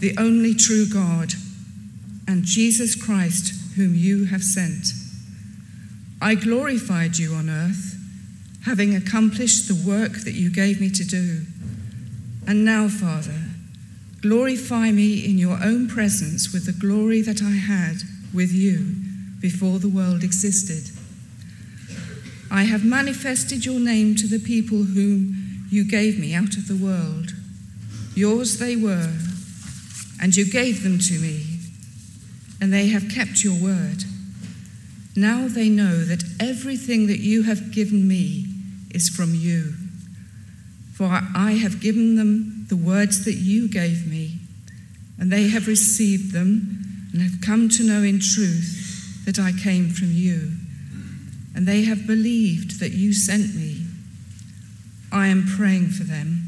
the only true God, and Jesus Christ, whom you have sent. I glorified you on earth, having accomplished the work that you gave me to do. And now, Father, glorify me in your own presence with the glory that I had with you before the world existed. I have manifested your name to the people whom you gave me out of the world. Yours they were, and you gave them to me, and they have kept your word. Now they know that everything that you have given me is from you. For I have given them the words that you gave me, and they have received them and have come to know in truth that I came from you and they have believed that you sent me. I am praying for them.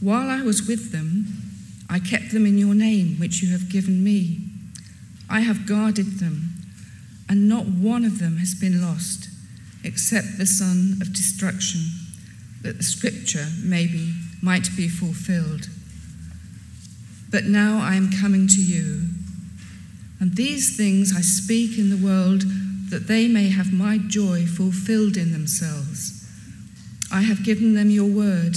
While I was with them, I kept them in your name, which you have given me. I have guarded them, and not one of them has been lost, except the son of destruction, that the scripture maybe might be fulfilled. But now I am coming to you and these things I speak in the world that they may have my joy fulfilled in themselves. I have given them your word,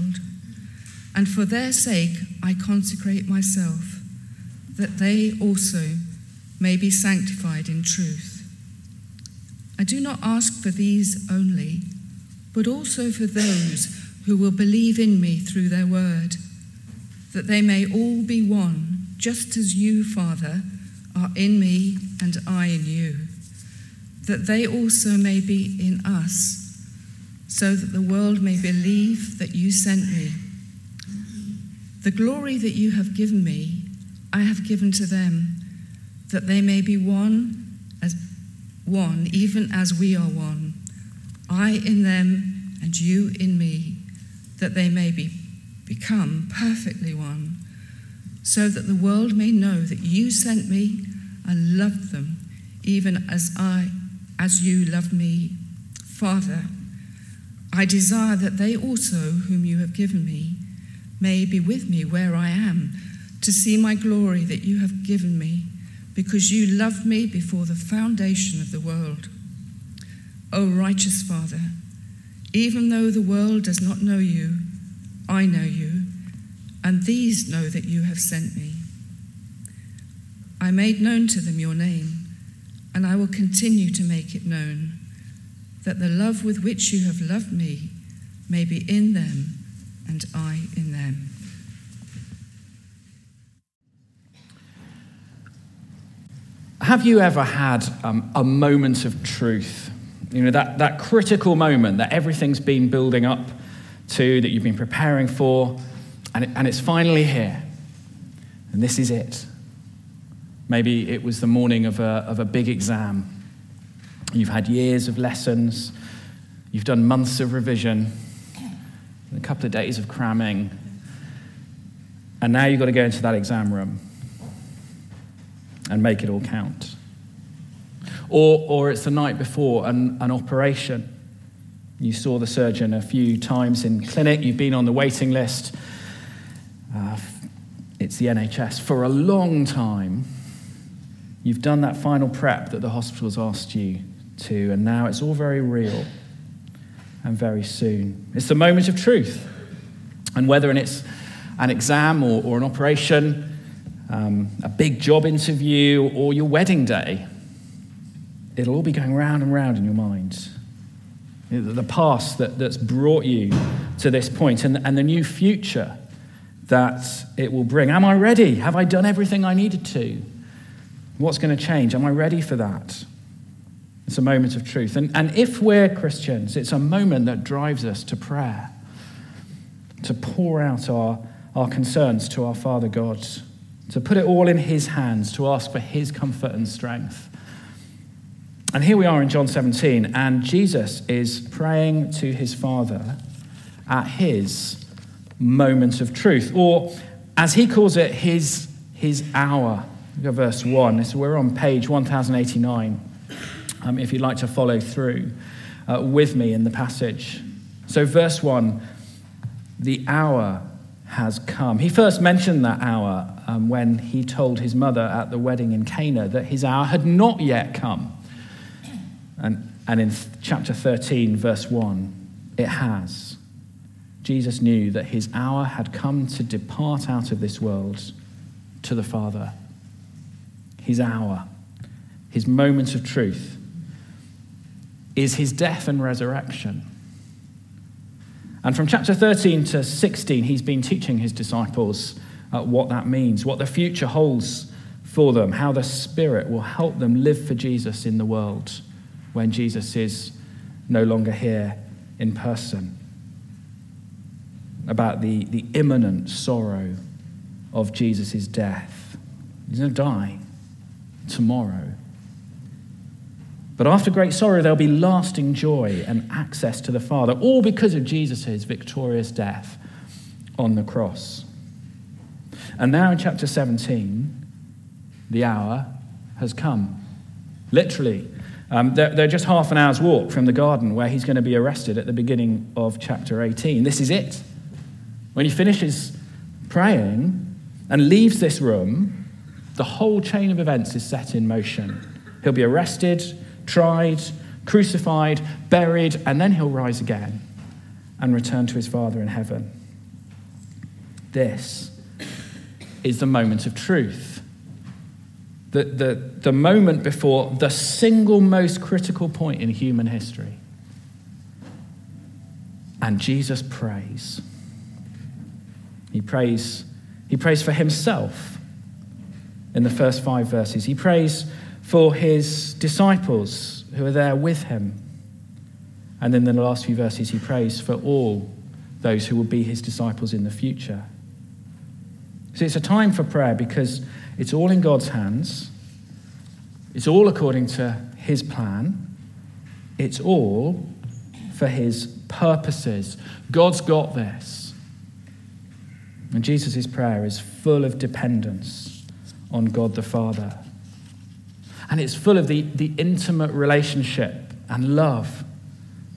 And for their sake I consecrate myself, that they also may be sanctified in truth. I do not ask for these only, but also for those who will believe in me through their word, that they may all be one just as you, Father, are in me and I in you, that they also may be in us, so that the world may believe that you sent me. The glory that you have given me, I have given to them, that they may be one as one, even as we are one. I in them and you in me, that they may be become perfectly one so that the world may know that you sent me and loved them, even as I, as you loved me. Father, I desire that they also, whom you have given me, may be with me where I am, to see my glory that you have given me, because you loved me before the foundation of the world. O righteous Father, even though the world does not know you, I know you and these know that you have sent me. I made known to them your name, and I will continue to make it known, that the love with which you have loved me may be in them and I in them. Have you ever had um, a moment of truth? You know, that, that critical moment that everything's been building up to, that you've been preparing for, and, it, and it's finally here. And this is it. Maybe it was the morning of a, of a big exam. You've had years of lessons, you've done months of revision, a couple of days of cramming. And now you've got to go into that exam room and make it all count. Or, or it's the night before an, an operation. You saw the surgeon a few times in clinic, you've been on the waiting list. Uh, it's the NHS. For a long time, you've done that final prep that the hospital's asked you to, and now it's all very real and very soon. It's the moment of truth. And whether it's an exam or, or an operation, um, a big job interview, or your wedding day, it'll all be going round and round in your mind. The past that, that's brought you to this point and, and the new future that it will bring. Am I ready? Have I done everything I needed to? What's going to change? Am I ready for that? It's a moment of truth. And, and if we're Christians, it's a moment that drives us to prayer, to pour out our, our concerns to our Father God, to put it all in His hands, to ask for His comfort and strength. And here we are in John 17, and Jesus is praying to his Father at his moment of truth, or as he calls it, his, his hour. Look at verse 1. So we're on page 1089, um, if you'd like to follow through uh, with me in the passage. So, verse 1 the hour has come. He first mentioned that hour um, when he told his mother at the wedding in Cana that his hour had not yet come. And, and in chapter 13, verse 1, it has. Jesus knew that his hour had come to depart out of this world to the Father. His hour, his moment of truth, is his death and resurrection. And from chapter 13 to 16, he's been teaching his disciples uh, what that means, what the future holds for them, how the Spirit will help them live for Jesus in the world when Jesus is no longer here in person, about the, the imminent sorrow of Jesus' death. He's going to die tomorrow. But after great sorrow, there'll be lasting joy and access to the Father, all because of Jesus' victorious death on the cross. And now in chapter 17, the hour has come. Literally, um, they're, they're just half an hour's walk from the garden where he's going to be arrested at the beginning of chapter 18. This is it. When he finishes praying and leaves this room, the whole chain of events is set in motion. He'll be arrested, tried, crucified, buried, and then he'll rise again and return to his Father in heaven. This is the moment of truth the, the, the moment before the single most critical point in human history. And Jesus prays. He prays, he prays for himself in the first five verses. He prays for his disciples who are there with him. And then in the last few verses, he prays for all those who will be his disciples in the future. So it's a time for prayer because it's all in God's hands. It's all according to His plan. It's all for His purposes. God's got this. And Jesus' prayer is full of dependence on God the Father. And it's full of the, the intimate relationship and love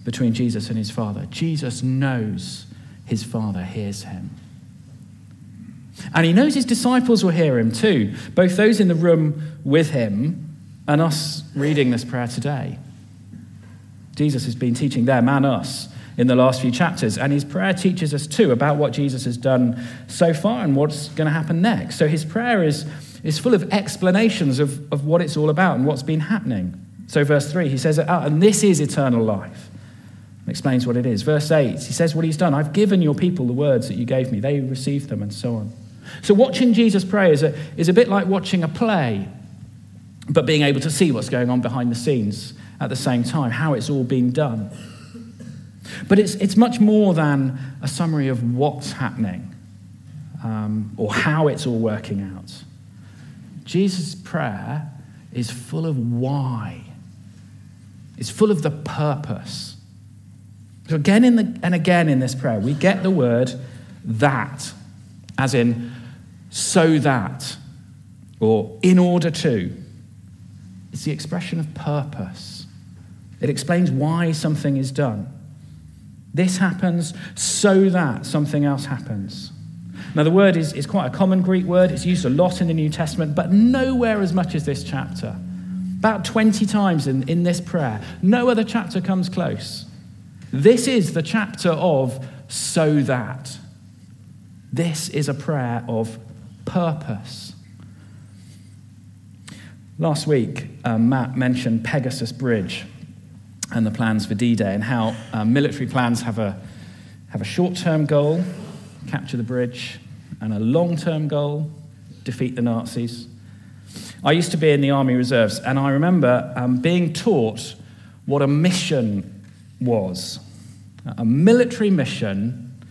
between Jesus and his Father. Jesus knows his Father hears him. And he knows his disciples will hear him too, both those in the room with him and us reading this prayer today. Jesus has been teaching them and us in the last few chapters, and his prayer teaches us too about what Jesus has done so far and what's going to happen next. So his prayer is, is full of explanations of, of what it's all about and what's been happening. So, verse 3, he says, oh, And this is eternal life. Explains what it is. Verse 8, he says what he's done. I've given your people the words that you gave me. They received them, and so on. So, watching Jesus pray is a, is a bit like watching a play, but being able to see what's going on behind the scenes at the same time, how it's all been done. But it's, it's much more than a summary of what's happening um, or how it's all working out. Jesus' prayer is full of why, it's full of the purpose. So, again in the, and again in this prayer, we get the word that as in so that, or in order to. It's the expression of purpose. It explains why something is done. This happens so that something else happens. Now, the word is, is quite a common Greek word. It's used a lot in the New Testament, but nowhere as much as this chapter. About 20 times in, in this prayer. No other chapter comes close. This is the chapter of so that. This is a prayer of purpose. Last week, uh, Matt mentioned Pegasus Bridge and the plans for D Day and how uh, military plans have a, have a short term goal, capture the bridge, and a long term goal, defeat the Nazis. I used to be in the Army Reserves, and I remember um, being taught what a mission was. A military mission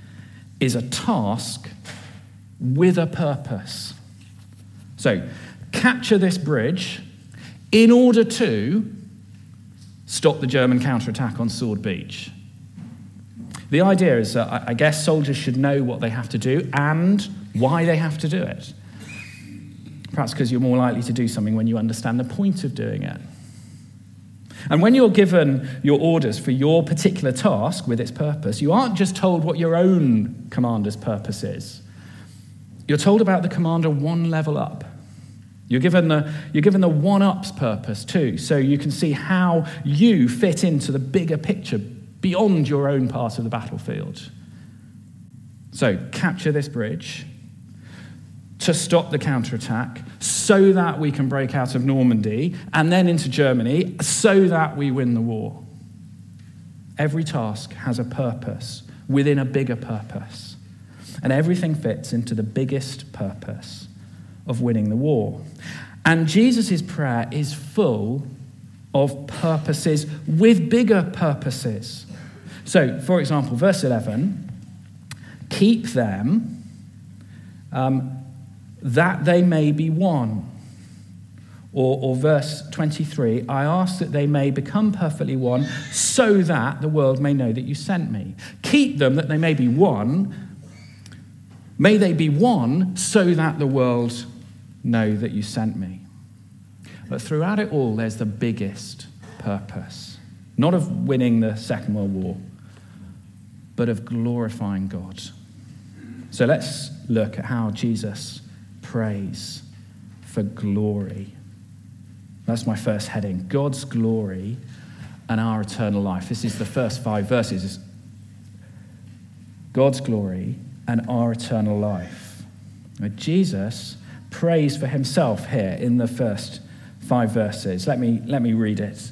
is a task with a purpose. So, capture this bridge in order to stop the German counterattack on Sword Beach. The idea is that I guess soldiers should know what they have to do and why they have to do it. Perhaps because you're more likely to do something when you understand the point of doing it. And when you're given your orders for your particular task with its purpose, you aren't just told what your own commander's purpose is. You're told about the commander one level up. You're given the, you're given the one up's purpose too, so you can see how you fit into the bigger picture beyond your own part of the battlefield. So, capture this bridge to stop the counterattack so that we can break out of Normandy and then into Germany so that we win the war. Every task has a purpose within a bigger purpose, and everything fits into the biggest purpose of winning the war. And Jesus' prayer is full of purposes with bigger purposes. So, for example, verse 11 keep them um, that they may be one. Or, or, verse 23 I ask that they may become perfectly one, so that the world may know that you sent me. Keep them that they may be one. May they be one, so that the world know that you sent me. But throughout it all, there's the biggest purpose not of winning the Second World War, but of glorifying God. So let's look at how Jesus prays for glory. That's my first heading God's glory and our eternal life. This is the first five verses. God's glory and our eternal life. Now, Jesus prays for himself here in the first five verses. Let me, let me read it.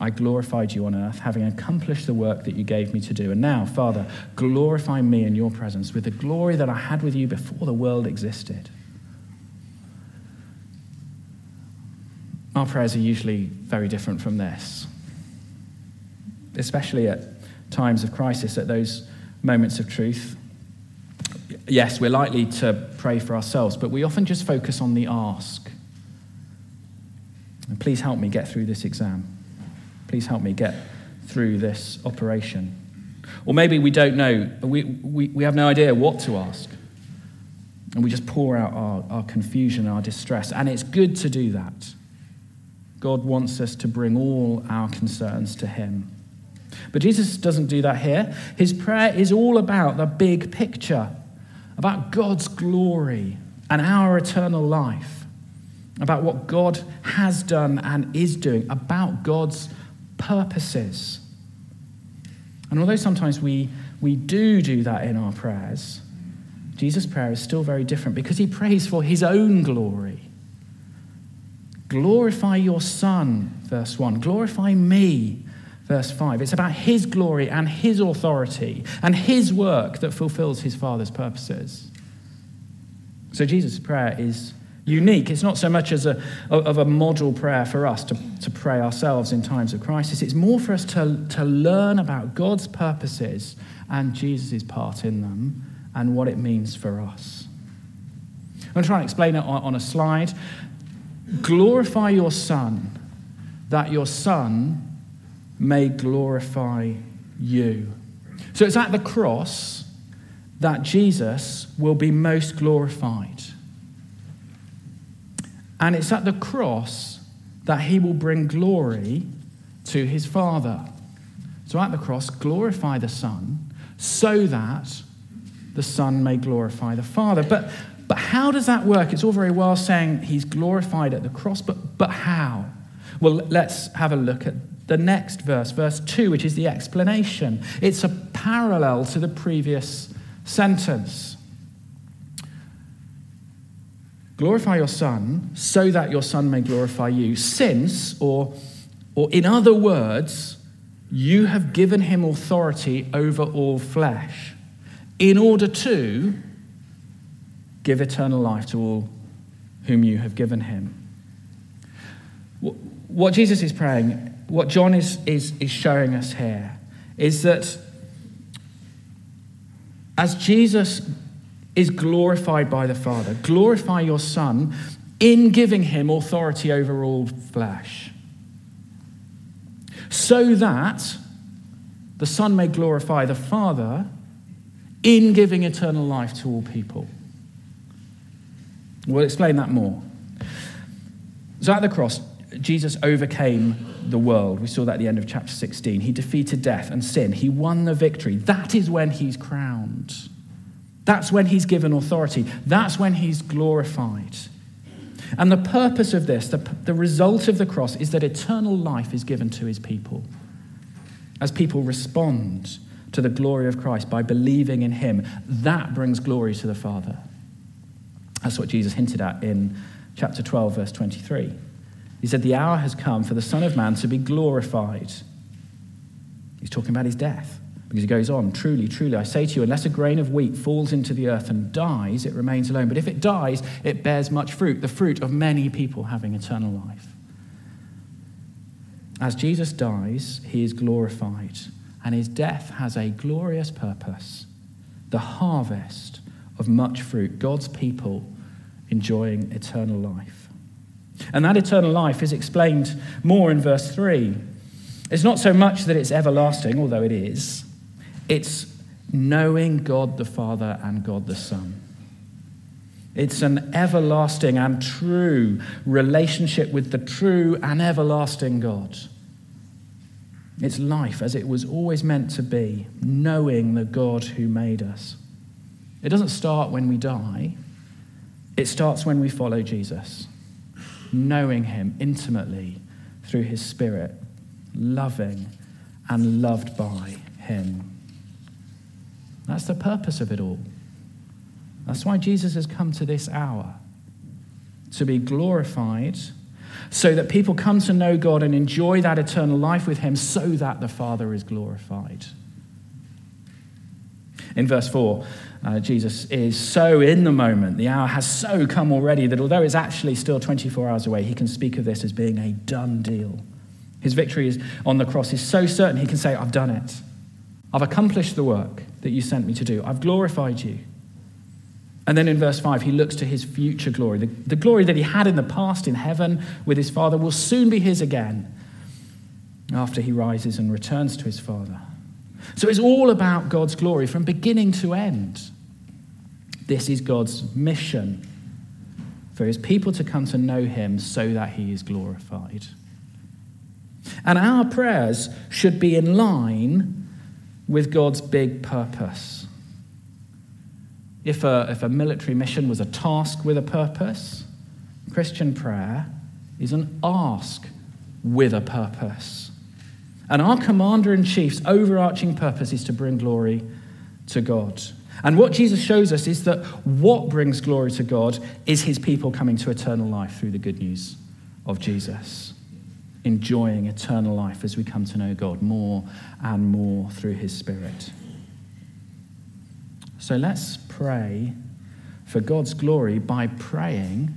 I glorified you on earth, having accomplished the work that you gave me to do. And now, Father, glorify me in your presence with the glory that I had with you before the world existed. Our prayers are usually very different from this, especially at times of crisis, at those moments of truth. Yes, we're likely to pray for ourselves, but we often just focus on the ask. And please help me get through this exam. Please help me get through this operation. Or maybe we don't know, we, we, we have no idea what to ask. And we just pour out our, our confusion, our distress. And it's good to do that. God wants us to bring all our concerns to Him. But Jesus doesn't do that here. His prayer is all about the big picture, about God's glory and our eternal life, about what God has done and is doing, about God's purposes. And although sometimes we, we do do that in our prayers, Jesus' prayer is still very different because he prays for his own glory. Glorify your Son, verse 1. Glorify me, verse 5. It's about his glory and his authority and his work that fulfills his Father's purposes. So Jesus' prayer is unique. It's not so much as a, of a model prayer for us to, to pray ourselves in times of crisis. It's more for us to, to learn about God's purposes and Jesus' part in them and what it means for us. I'm going to try and explain it on, on a slide. Glorify your Son, that your Son may glorify you. So it's at the cross that Jesus will be most glorified. And it's at the cross that he will bring glory to his Father. So at the cross, glorify the Son so that the Son may glorify the Father. But, but how does that work? It's all very well saying he's glorified at the cross, but, but how? Well, let's have a look at the next verse, verse 2, which is the explanation. It's a parallel to the previous sentence. Glorify your Son so that your Son may glorify you, since, or, or in other words, you have given him authority over all flesh, in order to give eternal life to all whom you have given him. What Jesus is praying, what John is, is, is showing us here, is that as Jesus is glorified by the Father. Glorify your Son in giving him authority over all flesh. So that the Son may glorify the Father in giving eternal life to all people. We'll explain that more. So at the cross, Jesus overcame the world. We saw that at the end of chapter 16. He defeated death and sin. He won the victory. That is when he's crowned. That's when he's given authority. That's when he's glorified. And the purpose of this, the, the result of the cross, is that eternal life is given to his people. As people respond to the glory of Christ by believing in him, that brings glory to the Father. That's what Jesus hinted at in chapter 12, verse 23. He said, The hour has come for the Son of Man to be glorified. He's talking about his death. Because he goes on, truly, truly, I say to you, unless a grain of wheat falls into the earth and dies, it remains alone. But if it dies, it bears much fruit, the fruit of many people having eternal life. As Jesus dies, he is glorified, and his death has a glorious purpose the harvest of much fruit, God's people enjoying eternal life. And that eternal life is explained more in verse 3. It's not so much that it's everlasting, although it is. It's knowing God the Father and God the Son. It's an everlasting and true relationship with the true and everlasting God. It's life as it was always meant to be, knowing the God who made us. It doesn't start when we die, it starts when we follow Jesus, knowing him intimately through his Spirit, loving and loved by him. That's the purpose of it all. That's why Jesus has come to this hour to be glorified, so that people come to know God and enjoy that eternal life with Him, so that the Father is glorified. In verse 4, uh, Jesus is so in the moment, the hour has so come already that although it's actually still 24 hours away, he can speak of this as being a done deal. His victory is on the cross is so certain he can say, I've done it. I've accomplished the work that you sent me to do. I've glorified you. And then in verse 5, he looks to his future glory. The, the, glory that he had in the past in heaven with his Father will soon be his again after he rises and returns to his Father. So it's all about God's glory from beginning to end. This is God's mission for his people to come to know him so that he is glorified. And our prayers should be in line with God's big purpose. If a, if a military mission was a task with a purpose, Christian prayer is an ask with a purpose. And our commander in chief's overarching purpose is to bring glory to God. And what Jesus shows us is that what brings glory to God is his people coming to eternal life through the good news of Jesus enjoying eternal life as we come to know God more and more through His Spirit. So let's pray for God's glory by praying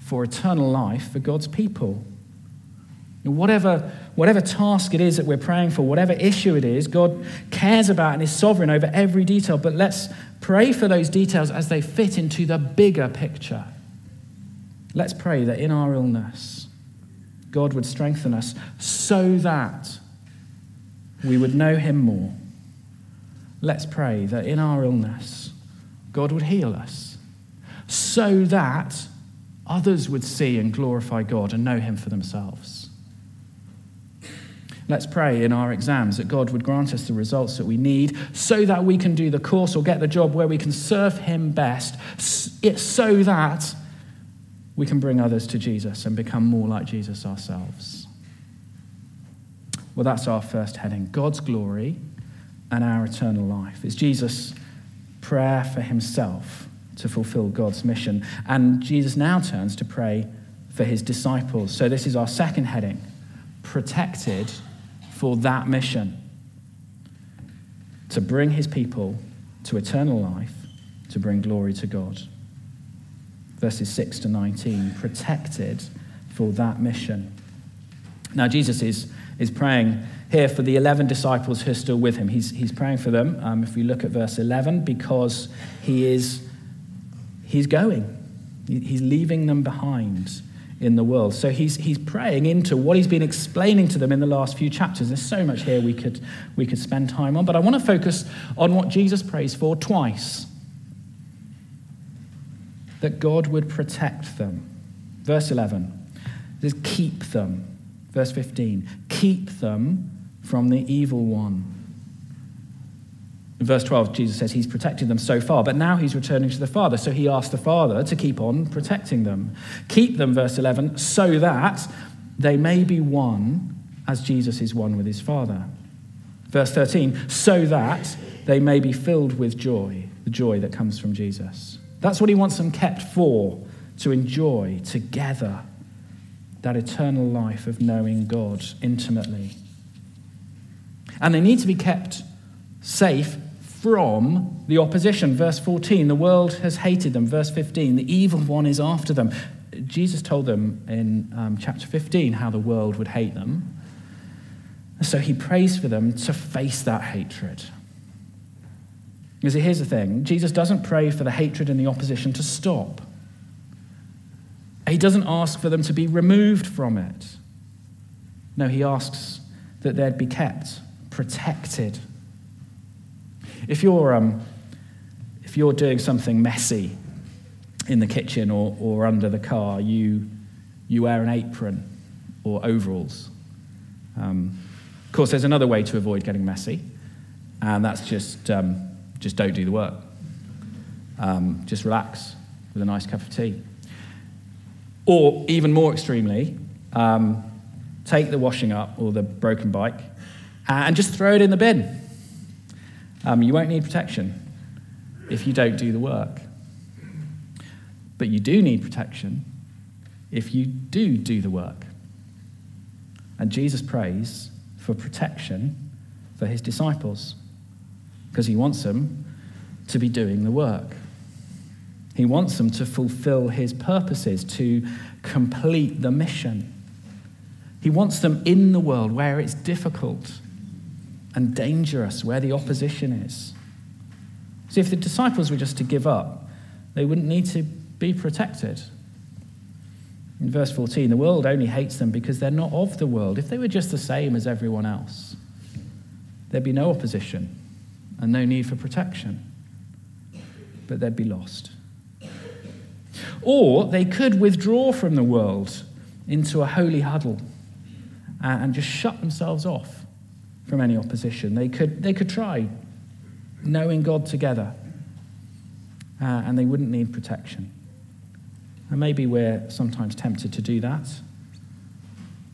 for eternal life for God's people. Whatever, whatever task it is that we're praying for, whatever issue it is, God cares about and is sovereign over every detail. But let's pray for those details as they fit into the bigger picture. Let's pray that in our illness, God would strengthen us so that we would know Him more. Let's pray that in our illness, God would heal us so that others would see and glorify God and know Him for themselves. Let's pray in our exams that God would grant us the results that we need so that we can do the course or get the job where we can serve Him best, so that we can bring others to Jesus and become more like Jesus ourselves. Well, that's our first heading God's glory and our eternal life. It's Jesus' prayer for Himself to fulfill God's mission. And Jesus now turns to pray for His disciples. So this is our second heading protected for that mission to bring his people to eternal life, to bring glory to God. Verses 6 to 19, protected for that mission. Now, Jesus is, is praying here for the 11 disciples who are still with him. He's, he's praying for them, um, if we look at verse 11, because he is he's going. He's leaving them behind in the world. So he's, he's praying into what he's been explaining to them in the last few chapters. There's so much here we could, we could spend time on, but I want to focus on what Jesus prays for twice that God would protect them. Verse 11 says, Keep them. Verse 15, keep them from the evil one. In verse 12, Jesus says he's protected them so far, but now he's returning to the Father. So he asks the Father to keep on protecting them. Keep them, verse 11, so that they may be one as Jesus is one with his Father. Verse 13, so that they may be filled with joy, the joy that comes from Jesus. That's what he wants them kept for, to enjoy together that eternal life of knowing God intimately. And they need to be kept safe from the opposition. Verse 14, the world has hated them. Verse 15, the evil one is after them. Jesus told them in um, chapter 15 how the world would hate them. So he prays for them to face that hatred. Because here's the thing Jesus doesn't pray for the hatred and the opposition to stop, he doesn't ask for them to be removed from it. No, he asks that they'd be kept, protected if you're, um, if you're doing something messy in the kitchen or, or under the car, you, you wear an apron or overalls. Um, of course, there's another way to avoid getting messy, and that's just, um, just don't do the work. Um, just relax with a nice cup of tea. Or, even more extremely, um, take the washing up or the broken bike and just throw it in the bin. Um, you won't need protection if you don't do the work. But you do need protection if you do do the work. And Jesus prays for protection for his disciples because he wants them to be doing the work. He wants them to fulfill his purposes, to complete the mission. He wants them in the world where it's difficult and dangerous where the opposition is. See, if the disciples were just to give up, they wouldn't need to be protected. In verse 14, the world only hates them because they're not of the world. If they were just the same as everyone else, there'd be no opposition and no need for protection. But they'd be lost. Or they could withdraw from the world into a holy huddle and just shut themselves off from any opposition. They could, they could try knowing God together, uh, and they wouldn't need protection. And maybe we're sometimes tempted to do that,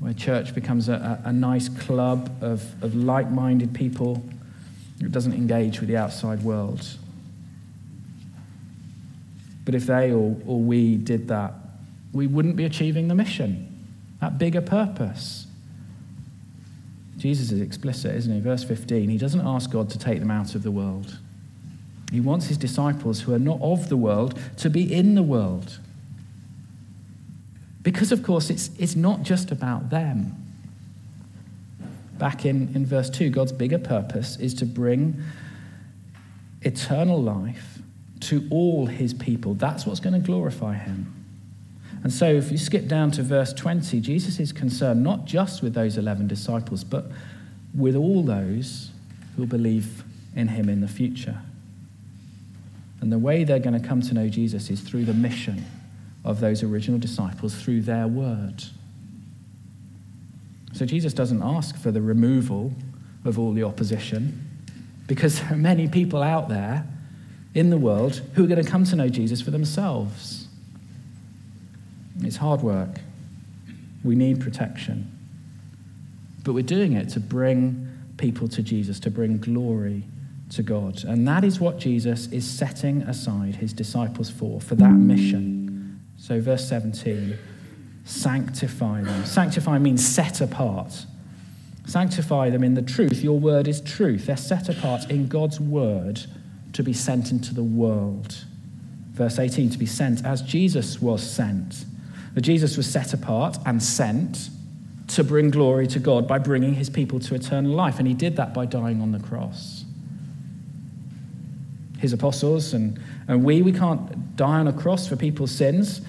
where church becomes a, a, a nice club of, of like minded people that doesn't engage with the outside world. But if they or, or we did that, we wouldn't be achieving the mission, that bigger purpose. Jesus is explicit, isn't he? Verse 15, he doesn't ask God to take them out of the world. He wants his disciples who are not of the world to be in the world. Because, of course, it's, it's not just about them. Back in, in verse 2, God's bigger purpose is to bring eternal life to all his people. That's what's going to glorify him. And so, if you skip down to verse 20, Jesus is concerned not just with those 11 disciples, but with all those who believe in him in the future. And the way they're going to come to know Jesus is through the mission of those original disciples, through their word. So Jesus doesn't ask for the removal of all the opposition because there are many people out there in the world who are going to come to know Jesus for themselves. It's hard work. We need protection. But we're doing it to bring people to Jesus, to bring glory to God. And that is what Jesus is setting aside his disciples for, for that mission. So, verse 17 sanctify them. Sanctify means set apart. Sanctify them in the truth. Your word is truth. They're set apart in God's word to be sent into the world. Verse 18 to be sent as Jesus was sent. That Jesus was set apart and sent to bring glory to God by bringing his people to eternal life. And he did that by dying on the cross. His apostles and, and we, we can't die on a cross for people's sins,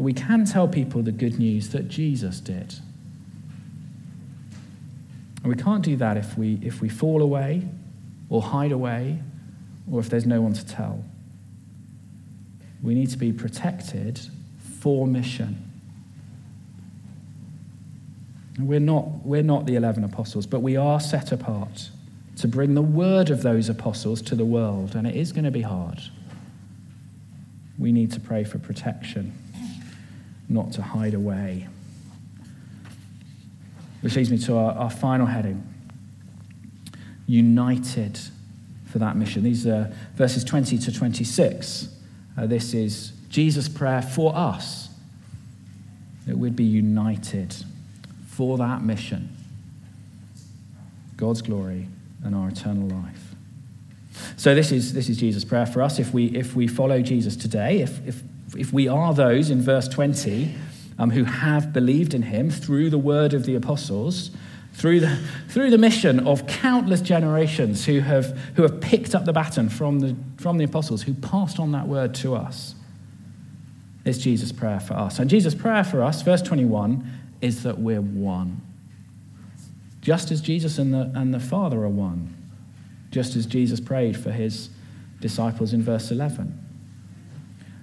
but we can tell people the good news that Jesus did. And we can't do that if we, if we fall away or hide away or if there's no one to tell. We need to be protected for mission. We're not, we're not the 11 apostles, but we are set apart to bring the word of those apostles to the world, and it is going to be hard. We need to pray for protection, not to hide away. Which leads me to our, our final heading united for that mission. These are verses 20 to 26. Uh, this is Jesus' prayer for us that we'd be united for that mission God's glory and our eternal life. So, this is, this is Jesus' prayer for us. If we, if we follow Jesus today, if, if, if we are those in verse 20 um, who have believed in him through the word of the apostles, through the, through the mission of countless generations who have, who have picked up the baton from the, from the apostles, who passed on that word to us. is Jesus' prayer for us. And Jesus' prayer for us, verse 21, is that we're one. Just as Jesus and the, and the Father are one. Just as Jesus prayed for his disciples in verse 11.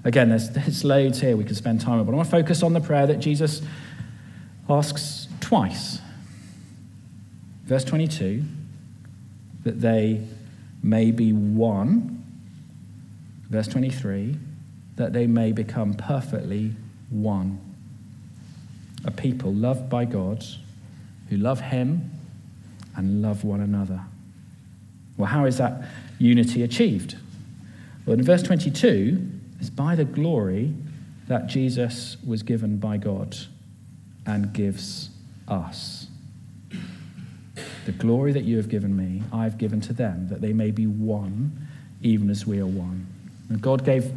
Again, there's, there's loads here we could spend time on, but I want to focus on the prayer that Jesus asks twice Verse 22 that they may be one. Verse 23 that they may become perfectly one. A people loved by God who love Him and love one another. Well, how is that unity achieved? Well, in verse 22, it's by the glory that Jesus was given by God and gives us. The glory that you have given me, I've given to them, that they may be one, even as we are one. And God gave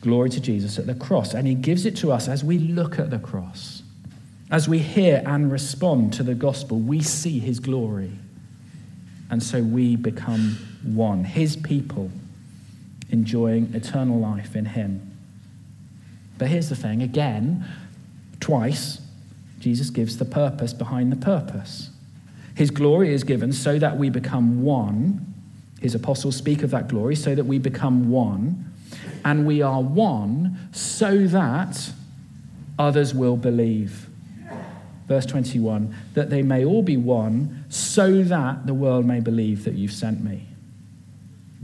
glory to Jesus at the cross, and He gives it to us as we look at the cross. As we hear and respond to the gospel, we see His glory. And so we become one, His people, enjoying eternal life in Him. But here's the thing again, twice, Jesus gives the purpose behind the purpose. His glory is given so that we become one. His apostles speak of that glory so that we become one. And we are one so that others will believe. Verse 21 that they may all be one so that the world may believe that you've sent me.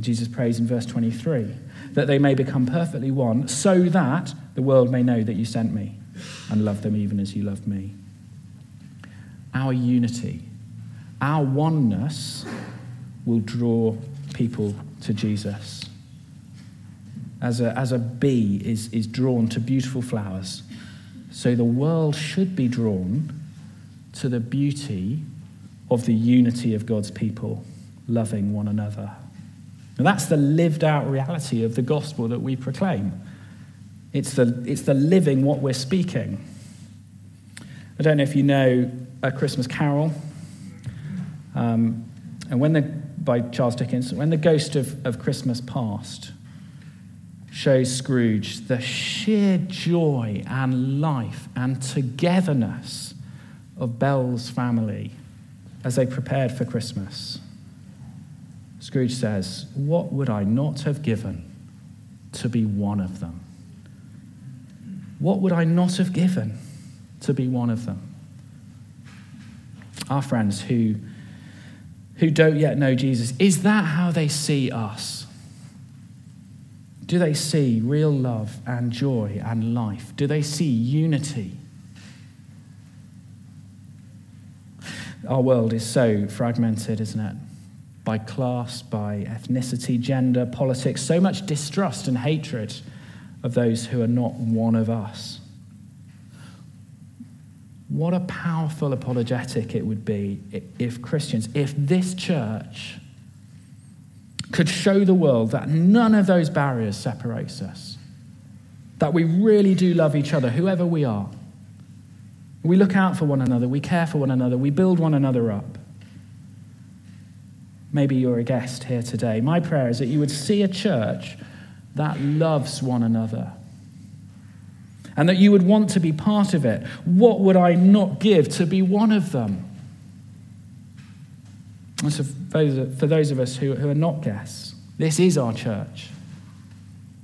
Jesus prays in verse 23 that they may become perfectly one so that the world may know that you sent me and love them even as you loved me. Our unity our oneness will draw people to Jesus. As a, as a bee is, is drawn to beautiful flowers, so the world should be drawn to the beauty of the unity of God's people, loving one another. And that's the lived out reality of the gospel that we proclaim. It's the, it's the living what we're speaking. I don't know if you know A Christmas Carol, um, and when the, by Charles Dickens. When the ghost of, of Christmas past shows Scrooge the sheer joy and life and togetherness of Belle's family as they prepared for Christmas. Scrooge says, What would I not have given to be one of them? What would I not have given to be one of them? Our friends who, who don't yet know Jesus, is that how they see us? Do they see real love and joy and life? Do they see unity? Our world is so fragmented, isn't it? By class, by ethnicity, gender, politics, so much distrust and hatred of those who are not one of us. What a powerful apologetic it would be if Christians, if this church could show the world that none of those barriers separates us, that we really do love each other, whoever we are. We look out for one another, we care for one another, we build one another up. Maybe you're a guest here today. My prayer is that you would see a church that loves one another and that you would want to be part of it. What would I not give to be one of them? And so for those of us who, who are not guests, this is our church.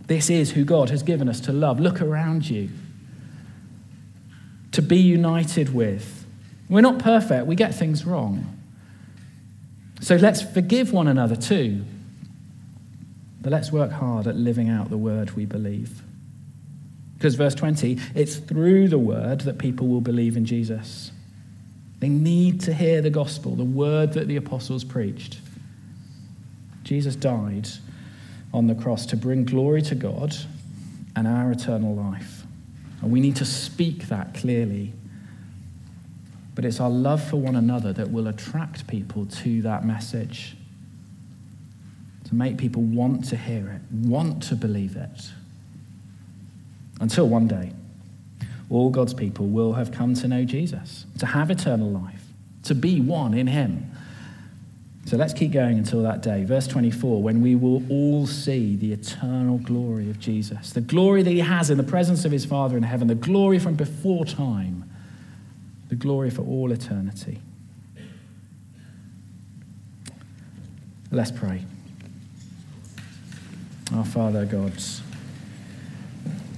This is who God has given us to love. Look around you, to be united with. We're not perfect, we get things wrong. So let's forgive one another too. But let's work hard at living out the word we believe. Because, verse 20, it's through the word that people will believe in Jesus. They need to hear the gospel, the word that the apostles preached. Jesus died on the cross to bring glory to God and our eternal life. And we need to speak that clearly. But it's our love for one another that will attract people to that message, to make people want to hear it, want to believe it. Until one day, all God's people will have come to know Jesus, to have eternal life, to be one in Him. So let's keep going until that day. Verse 24, when we will all see the eternal glory of Jesus, the glory that He has in the presence of His Father in heaven, the glory from before time, the glory for all eternity. Let's pray. Our Father, God's.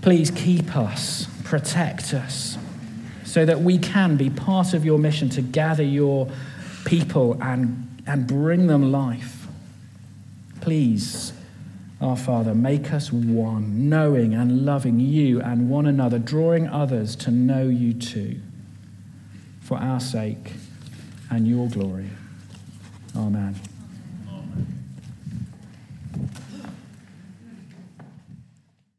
Please keep us, protect us, so that we can be part of your mission to gather your people and, and bring them life. Please, our Father, make us one, knowing and loving you and one another, drawing others to know you too, for our sake and your glory. Amen.